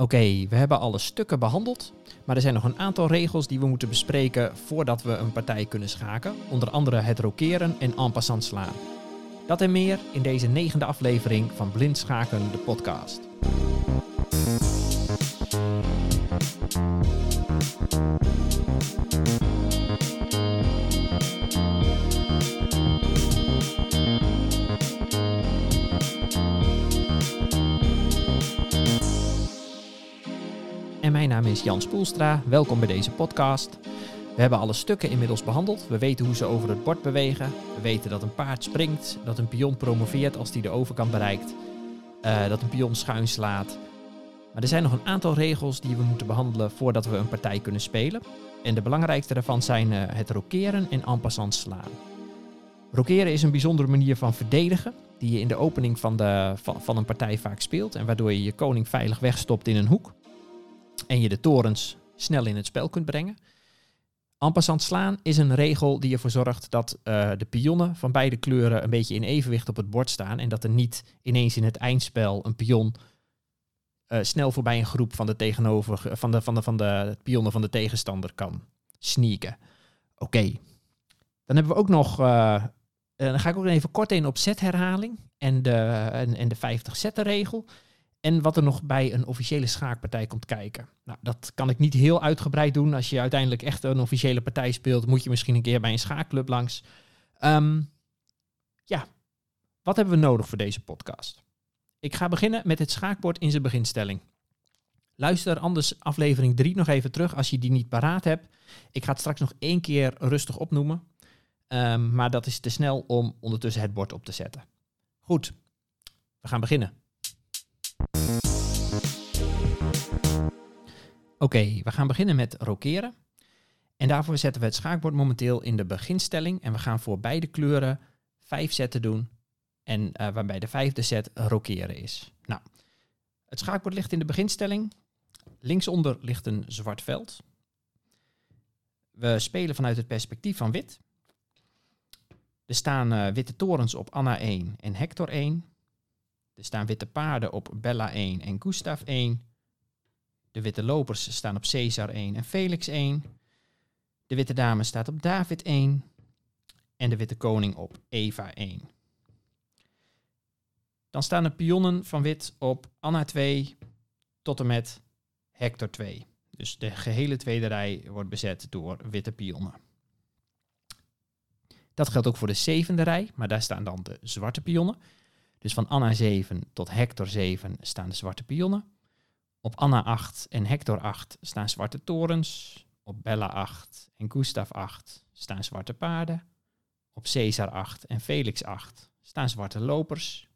Oké, we hebben alle stukken behandeld, maar er zijn nog een aantal regels die we moeten bespreken voordat we een partij kunnen schaken. Onder andere het rokeren en en passant slaan. Dat en meer in deze negende aflevering van Blind Schaken, de podcast. Jan Spoelstra. Welkom bij deze podcast. We hebben alle stukken inmiddels behandeld. We weten hoe ze over het bord bewegen. We weten dat een paard springt, dat een pion promoveert als hij de overkant bereikt, eh, dat een pion schuin slaat. Maar er zijn nog een aantal regels die we moeten behandelen voordat we een partij kunnen spelen. En de belangrijkste daarvan zijn eh, het rokeren en en passant slaan. Rokeren is een bijzondere manier van verdedigen die je in de opening van, de, van, van een partij vaak speelt en waardoor je je koning veilig wegstopt in een hoek en je de torens snel in het spel kunt brengen. En passant slaan is een regel die ervoor zorgt dat eh, de pionnen van beide kleuren een beetje in evenwicht op het bord staan en dat er niet ineens in het eindspel een pion eh, snel voorbij een groep van de tegenover van de, van de, van de pionnen van de tegenstander kan sneaken. Oké. Dan hebben we ook nog, uh, dan ga ik ook even kort in op zetherhaling en de, en, en de 50 zetten regel. En wat er nog bij een officiële schaakpartij komt kijken. Nou, dat kan ik niet heel uitgebreid doen. Als je uiteindelijk echt een officiële partij speelt, moet je misschien een keer bij een schaakclub langs. Um, ja, wat hebben we nodig voor deze podcast? Ik ga beginnen met het schaakbord in zijn beginstelling. Luister anders aflevering 3 nog even terug als je die niet paraat hebt. Ik ga het straks nog één keer rustig opnoemen. Um, maar dat is te snel om ondertussen het bord op te zetten. Goed, we gaan beginnen. Oké, we gaan beginnen met rokeren. En daarvoor zetten we het schaakbord momenteel in de beginstelling. En we gaan voor beide kleuren vijf zetten doen. En uh, waarbij de vijfde set rokeren is. Nou, het schaakbord ligt in de beginstelling. Linksonder ligt een zwart veld. We spelen vanuit het perspectief van wit. Er staan uh, witte torens op Anna 1 en Hector 1. Er staan witte paarden op Bella 1 en Gustav 1. De witte lopers staan op Caesar 1 en Felix 1. De witte dame staat op David 1. En de witte koning op Eva 1. Dan staan de pionnen van wit op Anna 2 tot en met Hector 2. Dus de gehele tweede rij wordt bezet door witte pionnen. Dat geldt ook voor de zevende rij, maar daar staan dan de zwarte pionnen. Dus van Anna 7 tot Hector 7 staan de zwarte pionnen. Op Anna 8 en Hector 8 staan zwarte torens. Op Bella 8 en Gustav 8 staan zwarte paarden. Op Caesar 8 en Felix 8 staan zwarte lopers.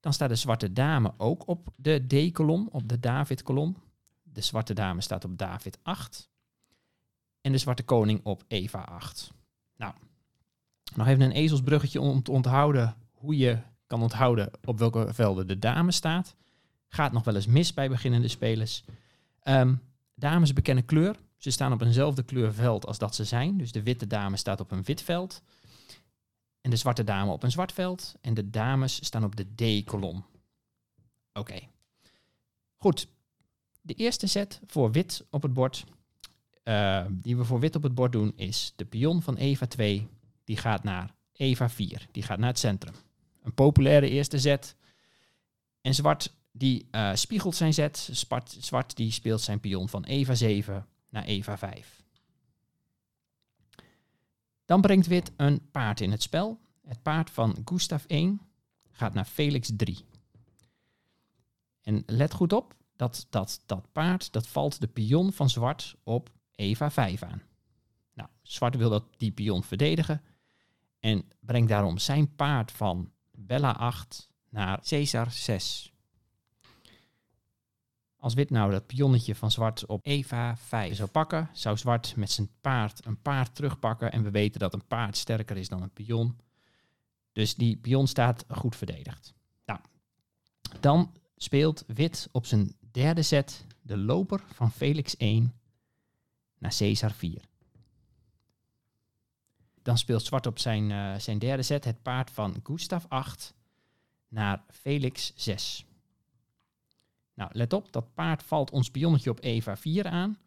Dan staat de zwarte dame ook op de D-kolom, op de David-kolom. De zwarte dame staat op David 8. En de zwarte koning op Eva 8. Nou, nog even een ezelsbruggetje om te onthouden hoe je kan onthouden op welke velden de dame staat. Gaat nog wel eens mis bij beginnende spelers. Um, dames bekennen kleur. Ze staan op eenzelfde kleurveld als dat ze zijn. Dus de witte dame staat op een wit veld. En de zwarte dame op een zwart veld. En de dames staan op de D-kolom. Oké. Goed. De eerste set voor wit op het bord, uh, die we voor wit op het bord doen, is de pion van Eva 2. Die gaat naar Eva 4. Die gaat naar het centrum. Een populaire eerste zet. En zwart die uh, spiegelt zijn zet. Zwart, zwart die speelt zijn pion van Eva 7 naar Eva 5. Dan brengt wit een paard in het spel. Het paard van Gustav 1 gaat naar Felix 3. En let goed op, dat, dat, dat paard, dat valt de pion van zwart op Eva 5 aan. Nou, zwart wil dat die pion verdedigen en brengt daarom zijn paard van Bella 8 naar Caesar 6. Als wit nou dat pionnetje van zwart op Eva 5 zou pakken, zou zwart met zijn paard een paard terugpakken. En we weten dat een paard sterker is dan een pion. Dus die pion staat goed verdedigd. Nou, dan speelt wit op zijn derde set de loper van Felix 1 naar Caesar 4. Dan speelt zwart op zijn, uh, zijn derde set het paard van Gustav 8 naar Felix 6. Nou, let op, dat paard valt ons pionnetje op Eva 4 aan.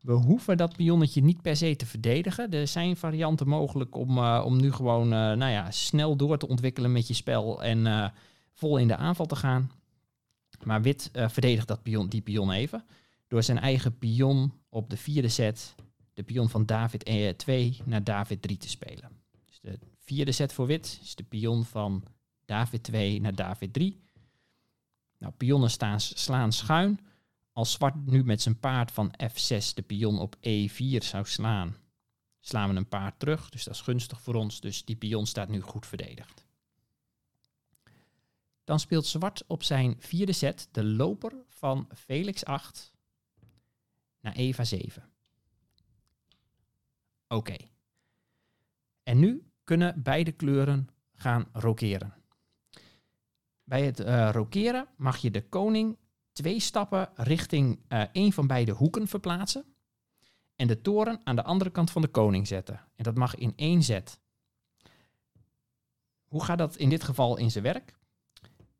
We hoeven dat pionnetje niet per se te verdedigen. Er zijn varianten mogelijk om, uh, om nu gewoon uh, nou ja, snel door te ontwikkelen met je spel en uh, vol in de aanval te gaan. Maar wit verdedigt dat pion, die pion even door zijn eigen pion op de vierde set, de pion van David 2 naar David 3 te spelen. Dus de vierde set voor wit is de pion van David 2 naar David 3. Nou, pionnen staan, slaan schuin. Als zwart nu met zijn paard van F6 de pion op E4 zou slaan, slaan we een paard terug. Dus dat is gunstig voor ons. Dus die pion staat nu goed verdedigd. Dan speelt zwart op zijn vierde set de loper van Felix 8 naar Eva 7. Oké. En nu kunnen beide kleuren gaan rokeren. Bij het uh, rokeren mag je de koning twee stappen richting uh, een van beide hoeken verplaatsen. En de toren aan de andere kant van de koning zetten. En dat mag in één zet. Hoe gaat dat in dit geval in zijn werk?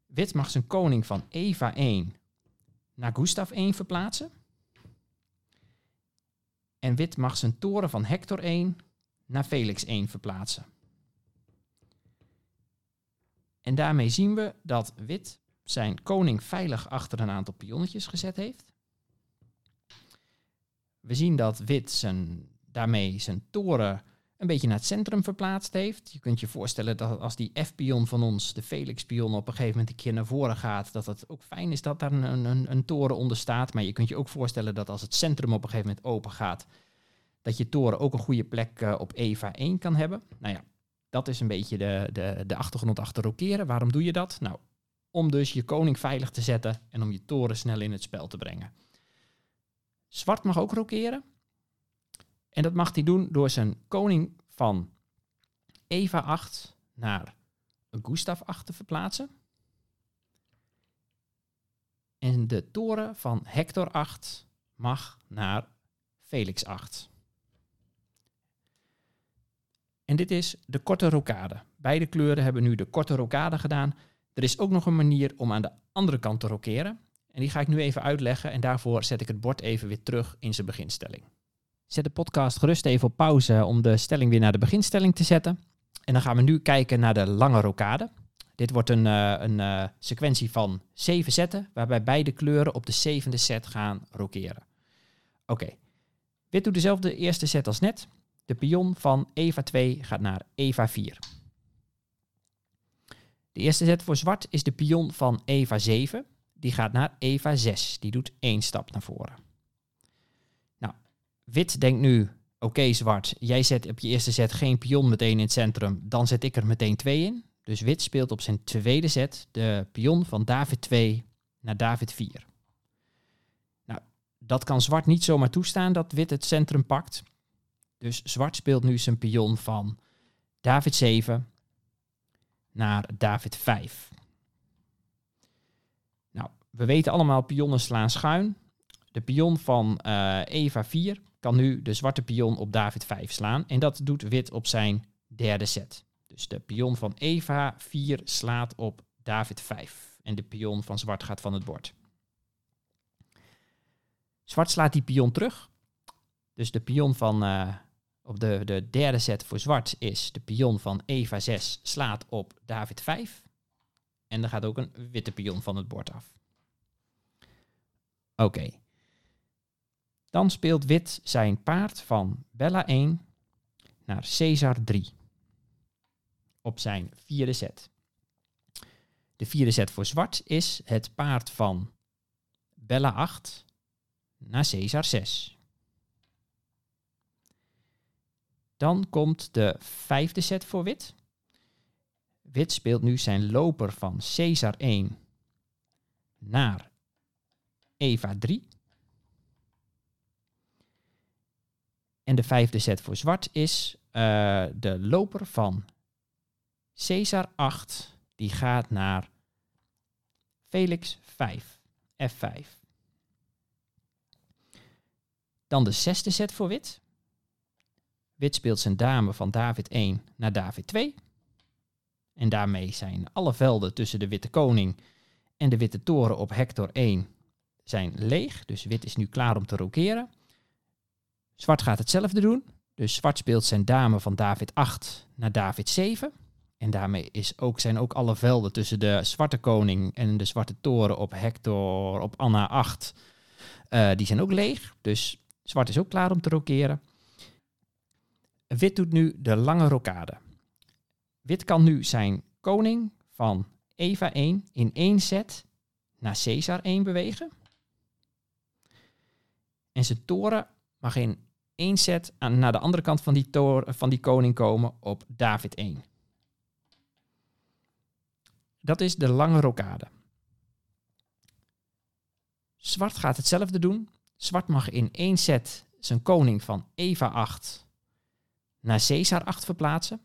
Wit mag zijn koning van Eva 1 naar Gustav 1 verplaatsen. En wit mag zijn toren van Hector 1 naar Felix 1 verplaatsen. En daarmee zien we dat wit zijn koning veilig achter een aantal pionnetjes gezet heeft. We zien dat wit zijn, daarmee zijn toren een beetje naar het centrum verplaatst heeft. Je kunt je voorstellen dat als die F-pion van ons, de Felix-pion, op een gegeven moment een keer naar voren gaat, dat het ook fijn is dat daar een, een, een toren onder staat. Maar je kunt je ook voorstellen dat als het centrum op een gegeven moment open gaat, dat je toren ook een goede plek uh, op Eva 1 kan hebben. Nou ja, dat is een beetje de, de, de achtergrond achter rokeren. Waarom doe je dat? Nou, om dus je koning veilig te zetten en om je toren snel in het spel te brengen. Zwart mag ook rokeren. En dat mag hij doen door zijn koning van Eva 8 naar Gustav 8 te verplaatsen. En de toren van Hector 8 mag naar Felix 8. En dit is de korte rokade. Beide kleuren hebben nu de korte rokade gedaan. Er is ook nog een manier om aan de andere kant te rokeren. En die ga ik nu even uitleggen en daarvoor zet ik het bord even weer terug in zijn beginstelling. Zet de podcast gerust even op pauze om de stelling weer naar de beginstelling te zetten. En dan gaan we nu kijken naar de lange rokade. Dit wordt een, uh, een uh, sequentie van zeven zetten, waarbij beide kleuren op de zevende set gaan rokeren. Oké, okay. wit doet dezelfde eerste set als net. De pion van Eva 2 gaat naar Eva 4. De eerste zet voor zwart is de pion van Eva 7. Die gaat naar Eva 6. Die doet één stap naar voren. Nou, wit denkt nu, oké zwart, jij zet op je eerste zet geen pion meteen in het centrum. Dan zet ik er meteen twee in. Dus wit speelt op zijn tweede zet de pion van David 2 naar David 4. Nou, dat kan zwart niet zomaar toestaan dat wit het centrum pakt. Dus zwart speelt nu zijn pion van David 7 naar David 5. Nou, we weten allemaal pionnen slaan schuin. De pion van uh, Eva 4 kan nu de zwarte pion op David 5 slaan. En dat doet wit op zijn derde set. Dus de pion van Eva 4 slaat op David 5. En de pion van zwart gaat van het bord. Zwart slaat die pion terug. Dus de pion van uh, op de, de derde set voor zwart is de pion van Eva 6 slaat op David 5. En er gaat ook een witte pion van het bord af. Oké. Dan speelt wit zijn paard van Bella 1 naar Caesar 3. Op zijn vierde set. De vierde set voor zwart is het paard van Bella 8 naar Caesar 6. Dan komt de vijfde set voor wit. Wit speelt nu zijn loper van Caesar 1 naar Eva 3. En de vijfde set voor zwart is uh, de loper van Caesar 8. Die gaat naar Felix 5. F5. Dan de zesde set voor wit. Wit speelt zijn dame van David 1 naar David 2. En daarmee zijn alle velden tussen de witte koning en de witte toren op Hector 1 zijn leeg, dus wit is nu klaar om te rokeren. Zwart gaat hetzelfde doen. Dus zwart speelt zijn dame van David 8 naar David 7. En daarmee is ook, zijn ook alle velden tussen de zwarte koning en de zwarte toren op Hector, op Anna 8, uh, die zijn ook leeg. Dus zwart is ook klaar om te rokeren. Wit doet nu de lange rokade. Wit kan nu zijn koning van Eva 1 in één set naar Caesar 1 bewegen. En zijn toren mag in één set aan, naar de andere kant van die, toren, van die koning komen op David 1. Dat is de lange rokade. Zwart gaat hetzelfde doen. Zwart mag in één set zijn koning van Eva 8 naar Caesar 8 verplaatsen.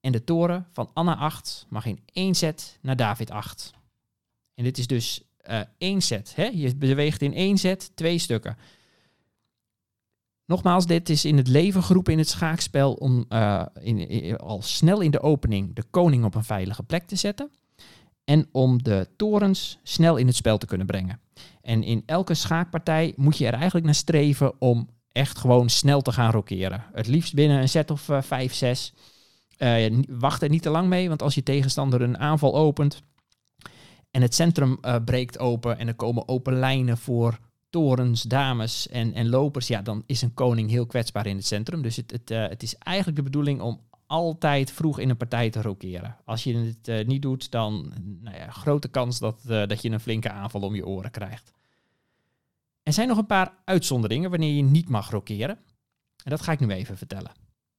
En de toren van Anna 8 mag in één set naar David 8. En dit is dus uh, één set. Hè? Je beweegt in één set twee stukken. Nogmaals, dit is in het leven geroepen in het schaakspel om uh, in, al snel in de opening de koning op een veilige plek te zetten. En om de torens snel in het spel te kunnen brengen. En in elke schaakpartij moet je er eigenlijk naar streven om echt gewoon snel te gaan rokeren. Het liefst binnen een set of uh, 5, 6. Uh, wacht er niet te lang mee, want als je tegenstander een aanval opent en het centrum uh, breekt open en er komen open lijnen voor torens, dames en, en lopers, ja, dan is een koning heel kwetsbaar in het centrum. Dus het, het, uh, het is eigenlijk de bedoeling om altijd vroeg in een partij te rokeren. Als je het uh, niet doet, dan nou ja, grote kans dat, dat je een flinke aanval om je oren krijgt. Er zijn nog een paar uitzonderingen wanneer je niet mag rokeren. En dat ga ik nu even vertellen.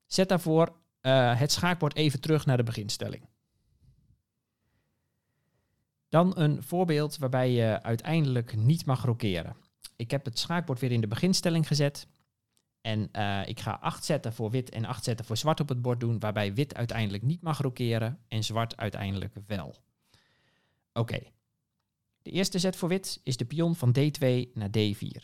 Zet daarvoor het schaakbord even terug naar de beginstelling. Dan een voorbeeld waarbij je uiteindelijk niet mag rokeren ik heb het schaakbord weer in de beginstelling gezet. En uh, ik ga acht zetten voor wit en acht zetten voor zwart op het bord doen, waarbij wit uiteindelijk niet mag rokeren en zwart uiteindelijk wel. Oké. De eerste zet voor wit is de pion van D2 naar D4.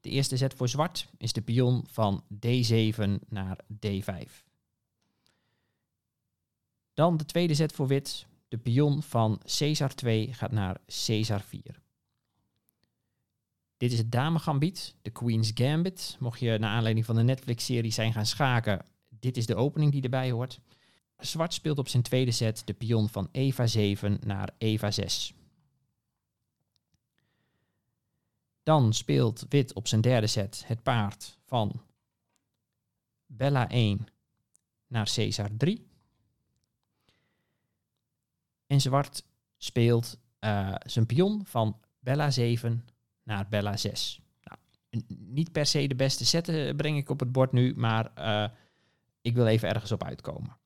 De eerste zet voor zwart is de pion van D7 naar D5. Dan de tweede zet voor wit. De pion van Caesar 2 gaat naar Caesar 4. Dit is het dame gambit, de Queen's Gambit. Mocht je naar aanleiding van de Netflix-serie zijn gaan schaken, dit is de opening die erbij hoort. Zwart speelt op zijn tweede set de pion van Eva 7 naar Eva 6. Dan speelt wit op zijn derde set het paard van Bella 1 naar Caesar 3. En zwart speelt uh, zijn pion van Bella 7 naar Bella 6. Nou, niet per se de beste zetten breng ik op het bord nu, maar uh, ik wil even ergens op uitkomen.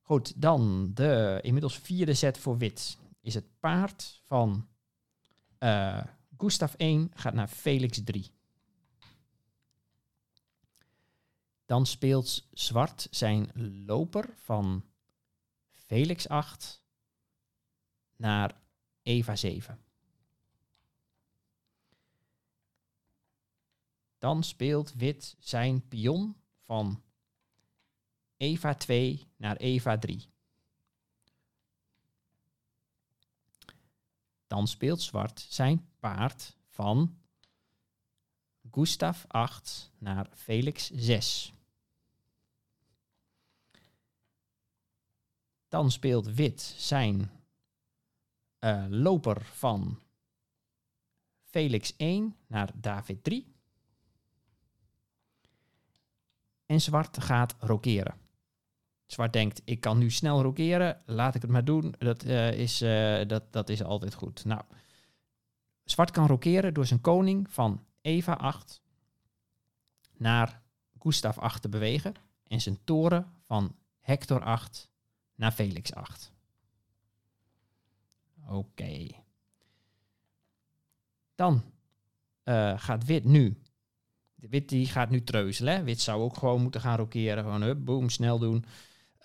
Goed, dan de inmiddels vierde set voor wit. Is het paard van uh, Gustav 1 gaat naar Felix 3. Dan speelt zwart zijn loper van Felix 8 naar Eva 7. Dan speelt wit zijn pion van Eva 2 naar Eva 3. Dan speelt zwart zijn paard van Gustav 8 naar Felix 6. Dan speelt wit zijn uh, loper van Felix 1 naar David 3. En zwart gaat rokeren. Zwart denkt, ik kan nu snel rokeren, laat ik het maar doen. Dat, uh, is, uh, dat, dat is altijd goed. Nou, zwart kan rokeren door zijn koning van Eva 8 naar Gustav 8 te bewegen. En zijn toren van Hector 8 naar Felix 8. Oké. Dan uh, gaat wit nu Wit die gaat nu treuzelen. Wit zou ook gewoon moeten gaan rokeren. Gewoon hup, boom, snel doen.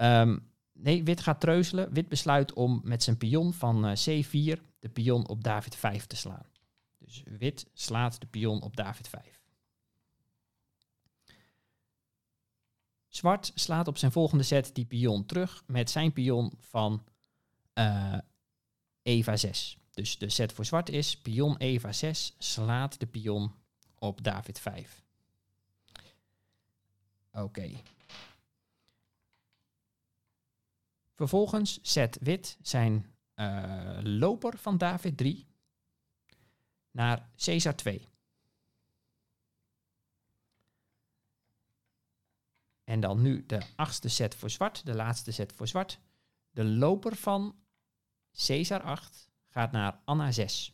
Um, nee, wit gaat treuzelen. Wit besluit om met zijn pion van uh, C4 de pion op David 5 te slaan. Dus wit slaat de pion op David 5. Zwart slaat op zijn volgende set die pion terug met zijn pion van uh, Eva 6. Dus de set voor zwart is pion Eva 6 slaat de pion op David 5. Oké. Vervolgens zet wit zijn uh, loper van David 3 naar Caesar 2. En dan nu de achtste set voor zwart, de laatste set voor zwart. De loper van Caesar 8 gaat naar Anna 6.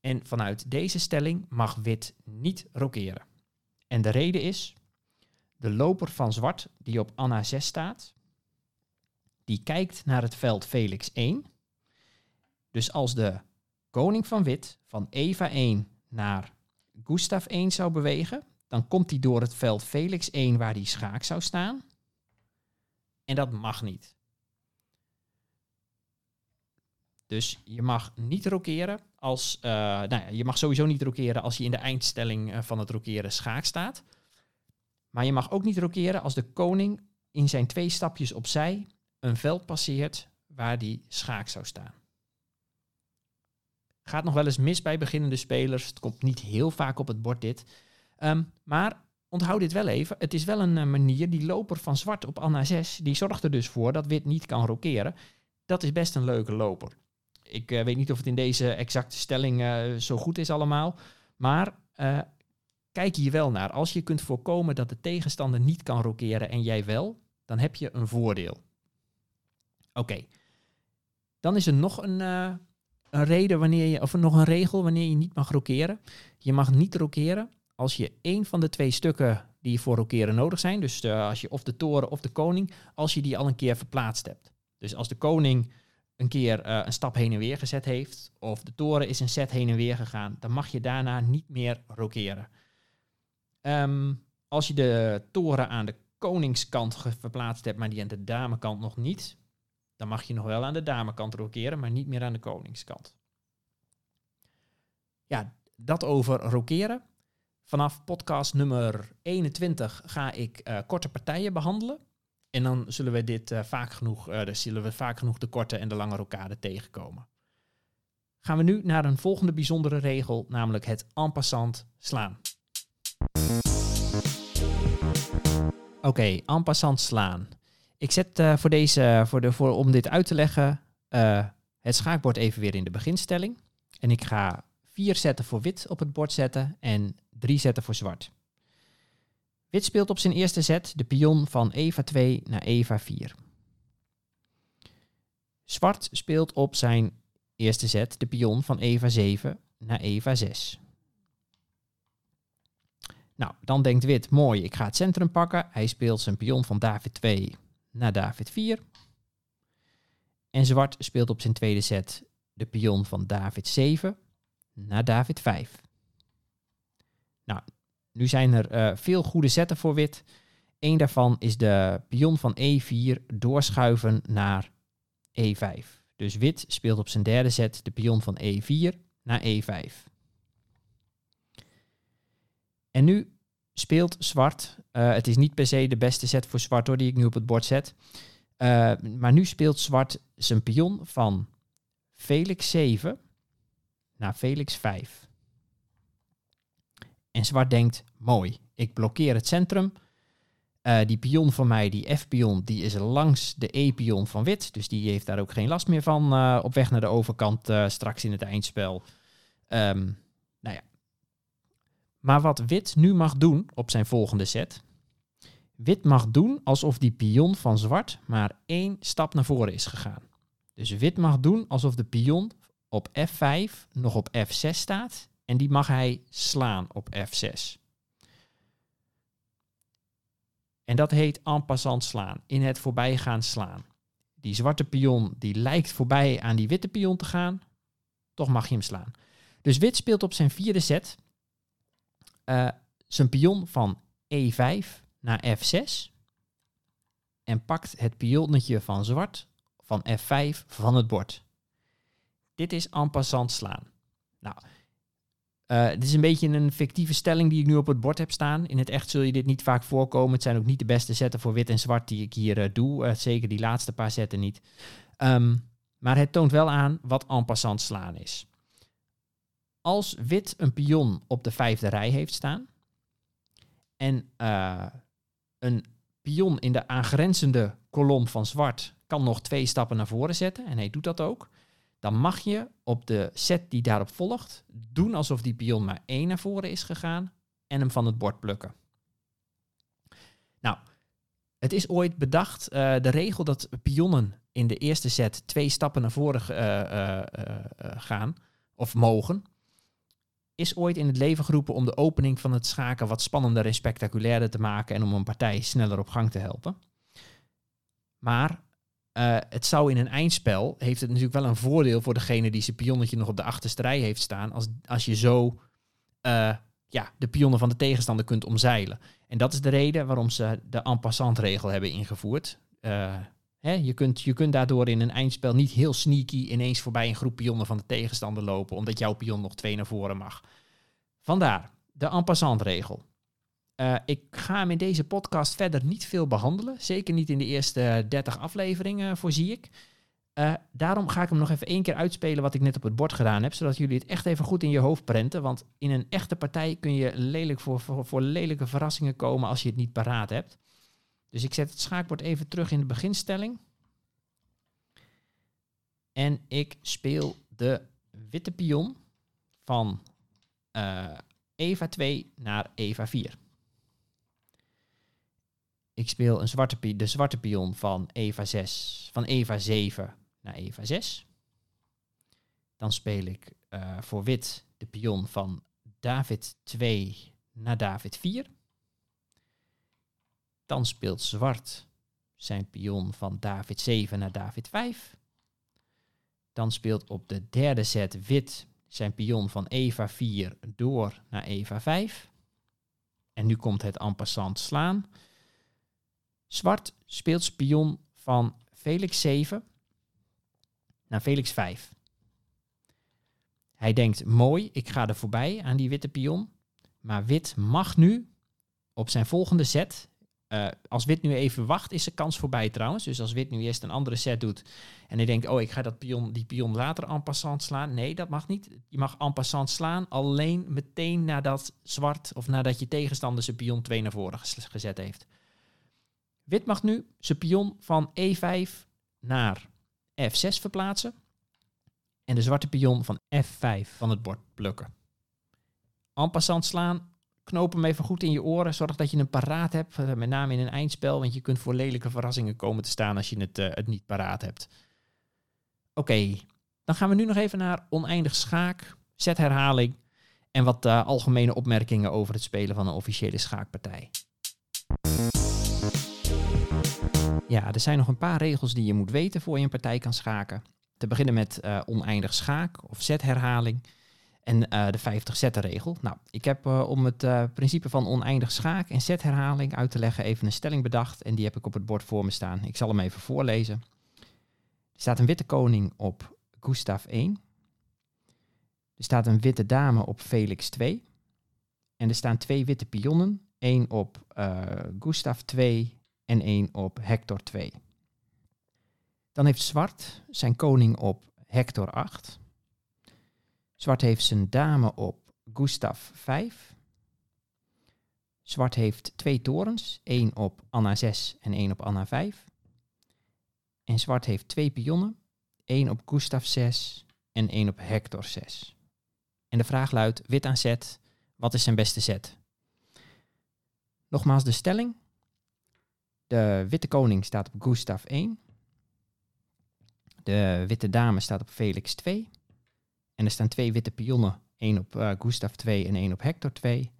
En vanuit deze stelling mag wit niet rokeren. En de reden is, de loper van zwart die op Anna 6 staat, die kijkt naar het veld Felix 1. Dus als de koning van wit van Eva 1 naar Gustav 1 zou bewegen, dan komt hij door het veld Felix 1 waar die schaak zou staan. En dat mag niet. Dus je mag niet rokeren als. Uh, nou ja, je mag sowieso niet rokeren als je in de eindstelling eh, van het rokeren schaak staat. Maar je mag ook niet rokeren als de koning in zijn twee stapjes opzij een veld passeert waar die schaak zou staan. Gaat nog wel eens mis bij beginnende spelers. Het komt niet heel vaak op het bord dit. Ehm, maar onthoud dit wel even. Het is wel een uh, manier, die loper van zwart op Anna 6, die zorgt er dus voor dat wit niet kan rokeren. Dat is best een leuke loper. Ik uh, weet niet of het in deze exacte stelling uh, zo goed is allemaal. Maar kijk hier wel naar. Als je kunt voorkomen dat de tegenstander niet kan rokeren en jij wel, dan heb je een voordeel. Oké. Dan is er nog een, een reden wanneer je, of nog een regel wanneer je niet mag rokeren. Je mag niet rokeren als je één van de twee stukken die voor rokeren nodig zijn, dus uh, als je of de toren of de koning, als je die al een keer verplaatst hebt. Dus als de koning een keer uh, een stap heen en weer gezet heeft, of de toren is een set heen en weer gegaan, dan mag je daarna niet meer rokeren. Um, als je de toren aan de koningskant verplaatst hebt, maar die aan de damekant nog niet, dan mag je nog wel aan de damekant rokeren, maar niet meer aan de koningskant. Ja, dat over rokeren. Vanaf podcast nummer 21 ga ik uh, korte partijen behandelen. En dan zullen we dit uh, vaak genoeg, uh, zullen we vaak genoeg de korte en de lange rokade tegenkomen. Gaan we nu naar een volgende bijzondere regel, namelijk het en passant slaan. Oké, okay, en passant slaan. Ik zet voor deze, voor de, voor, om dit uit te leggen, het schaakbord even weer in de beginstelling. En ik ga vier zetten voor wit op het bord zetten en drie zetten voor zwart. Wit speelt op zijn eerste zet de pion van Eva 2 naar Eva 4. Zwart speelt op zijn eerste zet de pion van Eva 7 naar Eva 6. Nou, dan denkt wit, mooi, ik ga het centrum pakken. Hij speelt zijn pion van David 2 naar David 4. En zwart speelt op zijn tweede set de pion van David 7 naar David 5. Nou, nu zijn er uh, veel goede zetten voor wit. Eén daarvan is de pion van E4 doorschuiven naar E5. Dus wit speelt op zijn derde zet de pion van E4 naar E5. En nu speelt zwart. Uh, het is niet per se de beste set voor zwart hoor, die ik nu op het bord zet. Uh, maar nu speelt zwart zijn pion van Felix 7 naar Felix 5. En zwart denkt, mooi, ik blokkeer het centrum. Uh, die pion van mij, die F-pion, die is langs de E-pion van wit. Dus die heeft daar ook geen last meer van op weg naar de overkant straks in het eindspel. Um. Maar wat wit nu mag doen op zijn volgende set. Wit mag doen alsof die pion van zwart maar één stap naar voren is gegaan. Dus wit mag doen alsof de pion op F5 nog op F6 staat en die mag hij slaan op F6. En dat heet en passant slaan, in het voorbijgaan slaan. Die zwarte pion die lijkt voorbij aan die witte pion te gaan, toch mag je hem slaan. Dus wit speelt op zijn vierde set uh, zijn pion van E5 naar F6 en pakt het pionnetje van zwart van F5 van het bord. Dit is en passant slaan. Nou, uh, dit is een beetje een fictieve stelling die ik nu op het bord heb staan. In het echt zul je dit niet vaak voorkomen. Het zijn ook niet de beste zetten voor wit en zwart die ik hier uh, doe. Zeker die laatste paar zetten niet. Um, Maar het toont wel aan wat en passant slaan is. Als wit een pion op de vijfde rij heeft staan en uh, een pion in de aangrenzende kolom van zwart kan nog twee stappen naar voren zetten, en hij doet dat ook, dan mag je op de set die daarop volgt doen alsof die pion maar één naar voren is gegaan en hem van het bord plukken. Nou, het is ooit bedacht, uh, de regel dat pionnen in de eerste set twee stappen naar voren uh, gaan of mogen, is ooit in het leven geroepen om de opening van het schaken wat spannender en spectaculairder te maken en om een partij sneller op gang te helpen. Maar uh, het zou in een eindspel, heeft het natuurlijk wel een voordeel voor degene die zijn pionnetje nog op de achterste rij heeft staan, als, als je zo uh, ja, de pionnen van de tegenstander kunt omzeilen. En dat is de reden waarom ze de en passant regel hebben ingevoerd. Uh, je, kunt, je kunt daardoor in een eindspel niet heel sneaky ineens voorbij een groep pionnen van de tegenstander lopen, omdat jouw pion nog twee naar voren mag. Vandaar de en passant regel. Uh, ik ga hem in deze podcast verder niet veel behandelen. Zeker niet in de eerste 30 afleveringen, voorzie ik. Uh, daarom ga ik hem nog even één keer uitspelen wat ik net op het bord gedaan heb, zodat jullie het echt even goed in je hoofd prenten. Want in een echte partij kun je lelijk voor, voor, voor lelijke verrassingen komen als je het niet paraat hebt. Dus ik zet het schaakbord even terug in de beginstelling. En ik speel de witte pion van uh, Eva 2 naar Eva 4. Ik speel een zwarte, de zwarte pion van Eva 6, van Eva 7 naar Eva 6. Dan speel ik uh, voor wit de pion van David 2 naar David 4. Dan speelt zwart zijn pion van David 7 naar David 5. Dan speelt op de derde set wit zijn pion van Eva 4 door naar Eva 5. En nu komt het en slaan. Zwart speelt spion van Felix 7 naar Felix 5. Hij denkt, mooi, ik ga er voorbij aan die witte pion. Maar wit mag nu op zijn volgende set... Uh, als wit nu even wacht, is de kans voorbij trouwens. Dus als wit nu eerst een andere set doet... en hij denkt, oh, ik ga dat pion, die pion later en passant slaan. Nee, dat mag niet. Je mag en passant slaan alleen meteen nadat zwart... of nadat je tegenstander zijn pion 2 naar voren gezet heeft. Wit mag nu zijn pion van E5 naar F6 verplaatsen. En de zwarte pion van F5 van het bord plukken. En passant slaan. Knoop hem even goed in je oren. Zorg dat je hem paraat hebt. Eh, met name in een eindspel. Want je kunt voor lelijke verrassingen komen te staan als je het, uh, het niet paraat hebt. Oké, dan gaan we nu nog even naar oneindig schaak, zetherhaling en wat uh, algemene opmerkingen over het spelen van een officiële schaakpartij. Ja, er zijn nog een paar regels die je moet weten voor je een partij kan schaken. Te beginnen met oneindig schaak of zetherhaling en uh, de 50 zettenregel. Nou, ik heb uh, om het principe van oneindig schaak en zetherhaling uit te leggen even een stelling bedacht en die heb ik op het bord voor me staan. Ik zal hem even voorlezen. Er staat een witte koning op Gustav 1. Er staat een witte dame op Felix 2. En er staan twee witte pionnen. één op Gustav 2 en 1 op Hector 2. Dan heeft zwart zijn koning op Hector 8. Zwart heeft zijn dame op Gustav 5. Zwart heeft twee torens, één op Anna 6 en één op Anna 5. En zwart heeft twee pionnen, één op Gustav 6 en één op Hector 6. En de vraag luidt, wit aan zet, wat is zijn beste zet? Nogmaals de stelling, de witte koning staat op Gustav 1. De witte dame staat op Felix 2. En er staan twee witte pionnen. één op uh, Gustav 2 en één op Hector 2.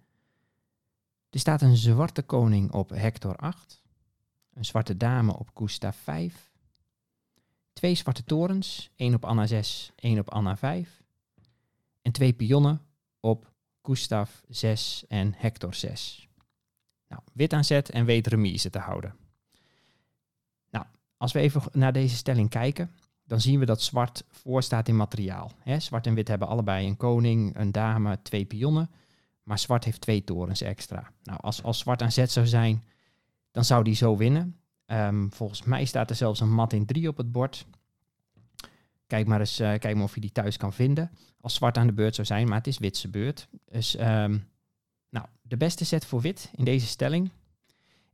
Er staat een zwarte koning op Hector 8. Een zwarte dame op Gustav 5. Twee zwarte torens. één op Anna 6, één op Anna 5. En twee pionnen op Gustav 6 en Hector 6. Nou, wit aan zet en weet remise te houden. Nou, als we even naar deze stelling kijken, dan zien we dat zwart voorstaat in materiaal. Zwart en wit hebben allebei een koning, een dame, twee pionnen. Maar zwart heeft twee torens extra. Nou, als, als zwart aan zet zou zijn, dan zou die zo winnen. Um, volgens mij staat er zelfs een mat in 3 op het bord. kijk maar eens kijk maar of je die thuis kan vinden. Als zwart aan de beurt zou zijn, maar het is witse beurt. Dus ehm, nou, de beste set voor wit in deze stelling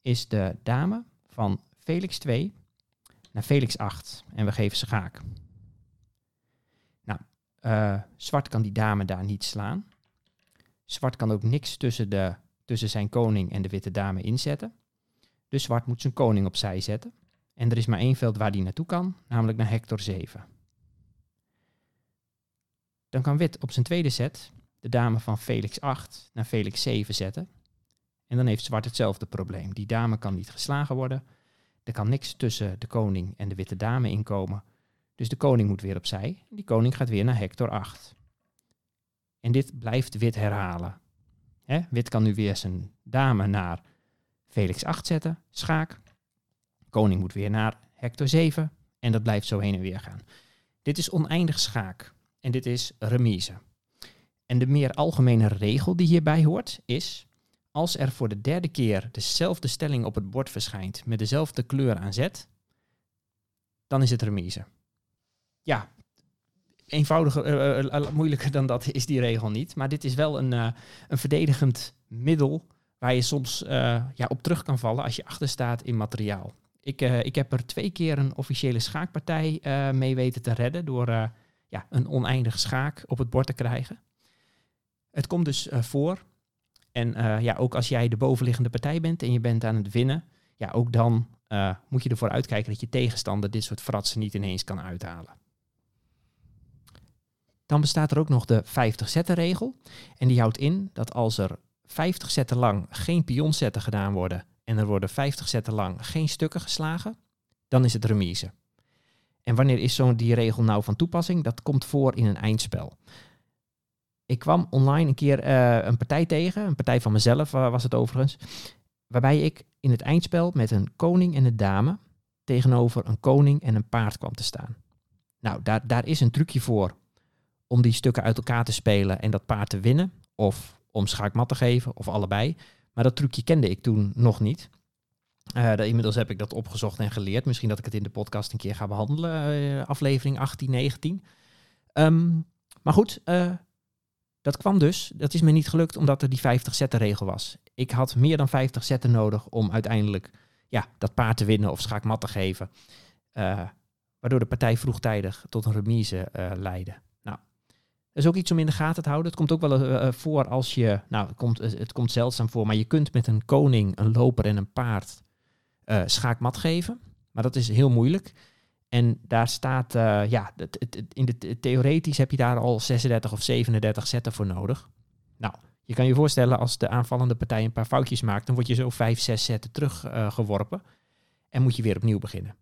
is de dame van Felix 2 naar Felix 8. En we geven schaak. Nou, uh, zwart kan die dame daar niet slaan. Zwart kan ook niks tussen, de, tussen zijn koning en de witte dame inzetten. Dus zwart moet zijn koning opzij zetten. En er is maar één veld waar die naartoe kan, namelijk naar Hector 7. Dan kan wit op zijn tweede set de dame van Felix 8 naar Felix 7 zetten. En dan heeft zwart hetzelfde probleem. Die dame kan niet geslagen worden. Er kan niks tussen de koning en de witte dame inkomen. Dus de koning moet weer opzij. Die koning gaat weer naar Hector 8. En dit blijft wit herhalen. Wit kan nu weer zijn dame naar Felix 8 zetten, schaak. Koning moet weer naar Hector 7 en dat blijft zo heen en weer gaan. Dit is oneindig schaak en dit is remise. En de meer algemene regel die hierbij hoort is, als er voor de derde keer dezelfde stelling op het bord verschijnt met dezelfde kleur aan zet, dan is het remise. Ja, eenvoudiger, uh, moeilijker dan dat is die regel niet. Maar dit is wel een, een verdedigend middel waar je soms ja, op terug kan vallen als je achter staat in materiaal. Ik, ik heb er twee keer een officiële schaakpartij mee weten te redden door ja, een oneindig schaak op het bord te krijgen. Het komt dus voor. En ja, ook als jij de bovenliggende partij bent en je bent aan het winnen, ja, ook dan moet je ervoor uitkijken dat je tegenstander dit soort fratsen niet ineens kan uithalen. Dan bestaat er ook nog de 50 zetten regel. En die houdt in dat als er 50 zetten lang geen pionzetten gedaan worden en er worden 50 zetten lang geen stukken geslagen, dan is het remise. En wanneer is zo'n die regel nou van toepassing? Dat komt voor in een eindspel. Ik kwam online een keer uh, een partij tegen, een partij van mezelf was het overigens, waarbij ik in het eindspel met een koning en een dame tegenover een koning en een paard kwam te staan. Nou, daar, daar is een trucje voor om die stukken uit elkaar te spelen en dat paard te winnen. Of om schaakmat te geven, of allebei. Maar dat trucje kende ik toen nog niet. Uh, inmiddels heb ik dat opgezocht en geleerd. Misschien dat ik het in de podcast een keer ga behandelen. Uh, aflevering 18, 19. Um, maar goed, uh, dat kwam dus. Dat is me niet gelukt omdat er die 50 zetten regel was. Ik had meer dan 50 zetten nodig om uiteindelijk ja, dat paard te winnen of schaakmat te geven. waardoor de partij vroegtijdig tot een remise leidde. Dat is ook iets om in de gaten te houden. Het komt ook wel uh, voor als je, nou, het komt, het komt zeldzaam voor, maar je kunt met een koning, een loper en een paard uh, schaakmat geven. Maar dat is heel moeilijk. En daar staat, uh, ja, het, het, in de, theoretisch heb je daar al 36 of 37 zetten voor nodig. Nou, je kan je voorstellen als de aanvallende partij een paar foutjes maakt, dan word je zo 5, 6 zetten teruggeworpen. en moet je weer opnieuw beginnen.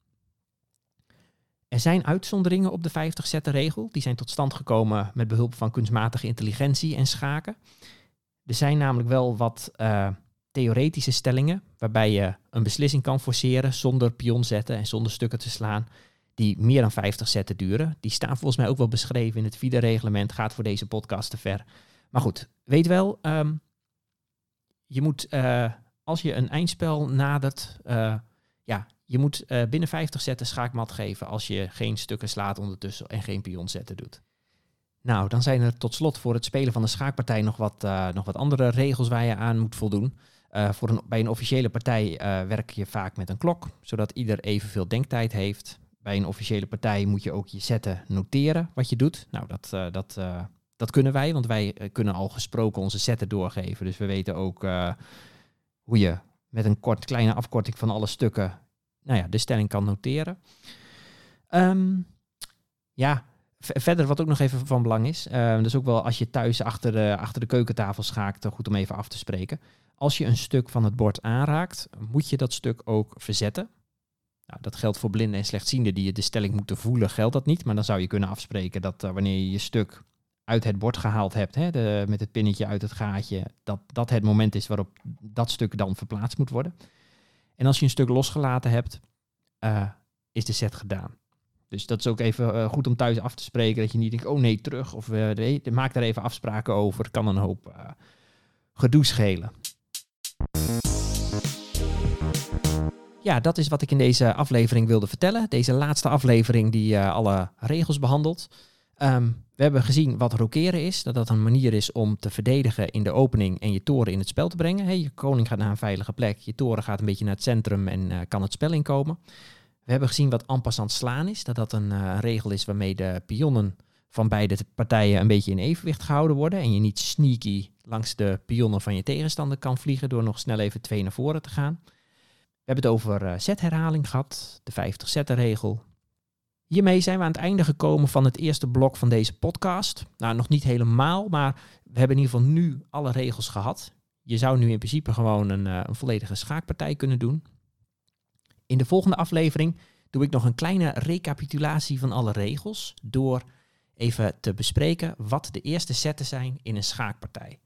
Er zijn uitzonderingen op de 50 zetten regel. Die zijn tot stand gekomen met behulp van kunstmatige intelligentie en schaken. Er zijn namelijk wel wat uh, theoretische stellingen waarbij je een beslissing kan forceren zonder pion zetten en zonder stukken te slaan die meer dan 50 zetten duren. Die staan volgens mij ook wel beschreven in het FIDE-reglement. Gaat voor deze podcast te ver. Maar goed, weet wel, um, je moet uh, als je een eindspel nadert, uh, ja, je moet uh, binnen 50 zetten schaakmat geven als je geen stukken slaat ondertussen en geen pionzetten doet. Nou, dan zijn er tot slot voor het spelen van de schaakpartij nog wat, nog wat andere regels waar je aan moet voldoen. Voor een, bij een officiële partij werk je vaak met een klok, zodat ieder evenveel denktijd heeft. Bij een officiële partij moet je ook je zetten noteren wat je doet. Nou, dat, dat, dat kunnen wij, want wij kunnen al gesproken onze zetten doorgeven. Dus we weten ook hoe je met een kort, kleine afkorting van alle stukken nou ja, de stelling kan noteren. Um, ja, verder wat ook nog even van belang is, dus ook wel als je thuis achter de, achter de keukentafel schaakt, goed om even af te spreken. Als je een stuk van het bord aanraakt, moet je dat stuk ook verzetten. Nou, dat geldt voor blinden en slechtzienden die de stelling moeten voelen, geldt dat niet. Maar dan zou je kunnen afspreken dat uh, wanneer je je stuk uit het bord gehaald hebt, hè, de, met het pinnetje uit het gaatje, dat dat het moment is waarop dat stuk dan verplaatst moet worden. En als je een stuk losgelaten hebt, uh, is de set gedaan. Dus dat is ook even uh, goed om thuis af te spreken. Dat je niet denkt, oh nee, terug. Of maak daar even afspraken over. Kan een hoop gedoe schelen. Ja, dat is wat ik in deze aflevering wilde vertellen. Deze laatste aflevering die uh, alle regels behandelt. Um, we hebben gezien wat rokeren is. Dat dat een manier is om te verdedigen in de opening en je toren in het spel te brengen. Hey, je koning gaat naar een veilige plek. Je toren gaat een beetje naar het centrum en uh, kan het spel inkomen. We hebben gezien wat en passant slaan is. Dat dat een uh, regel is waarmee de pionnen van beide partijen een beetje in evenwicht gehouden worden. En je niet sneaky langs de pionnen van je tegenstander kan vliegen door nog snel even twee naar voren te gaan. We hebben het over uh, setherhaling gehad, de 50 zetten regel. Hiermee zijn we aan het einde gekomen van het eerste blok van deze podcast. Nou, nog niet helemaal, maar we hebben in ieder geval nu alle regels gehad. Je zou nu in principe gewoon een, uh, een volledige schaakpartij kunnen doen. In de volgende aflevering doe ik nog een kleine recapitulatie van alle regels door even te bespreken wat de eerste setten zijn in een schaakpartij.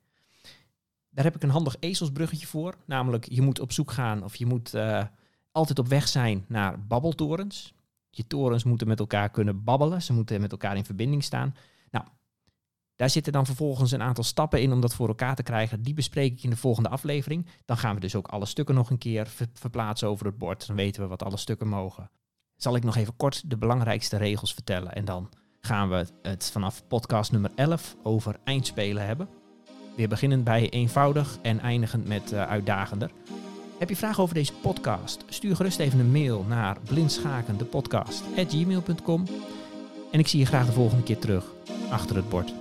Daar heb ik een handig ezelsbruggetje voor. Namelijk, je moet op zoek gaan of je moet uh, altijd op weg zijn naar babbeltorens. Je torens moeten met elkaar kunnen babbelen. Ze moeten met elkaar in verbinding staan. Nou, daar zitten dan vervolgens een aantal stappen in om dat voor elkaar te krijgen. Die bespreek ik in de volgende aflevering. Dan gaan we dus ook alle stukken nog een keer ver verplaatsen over het bord. Dan weten we wat alle stukken mogen. Zal ik nog even kort de belangrijkste regels vertellen. En dan gaan we het vanaf podcast nummer 11 over eindspelen hebben. Weer beginnend bij eenvoudig en eindigend met uh, uitdagender. Heb je vragen over deze podcast? Stuur gerust even een mail naar blindschakendepodcast.gmail.com En ik zie je graag de volgende keer terug achter het bord.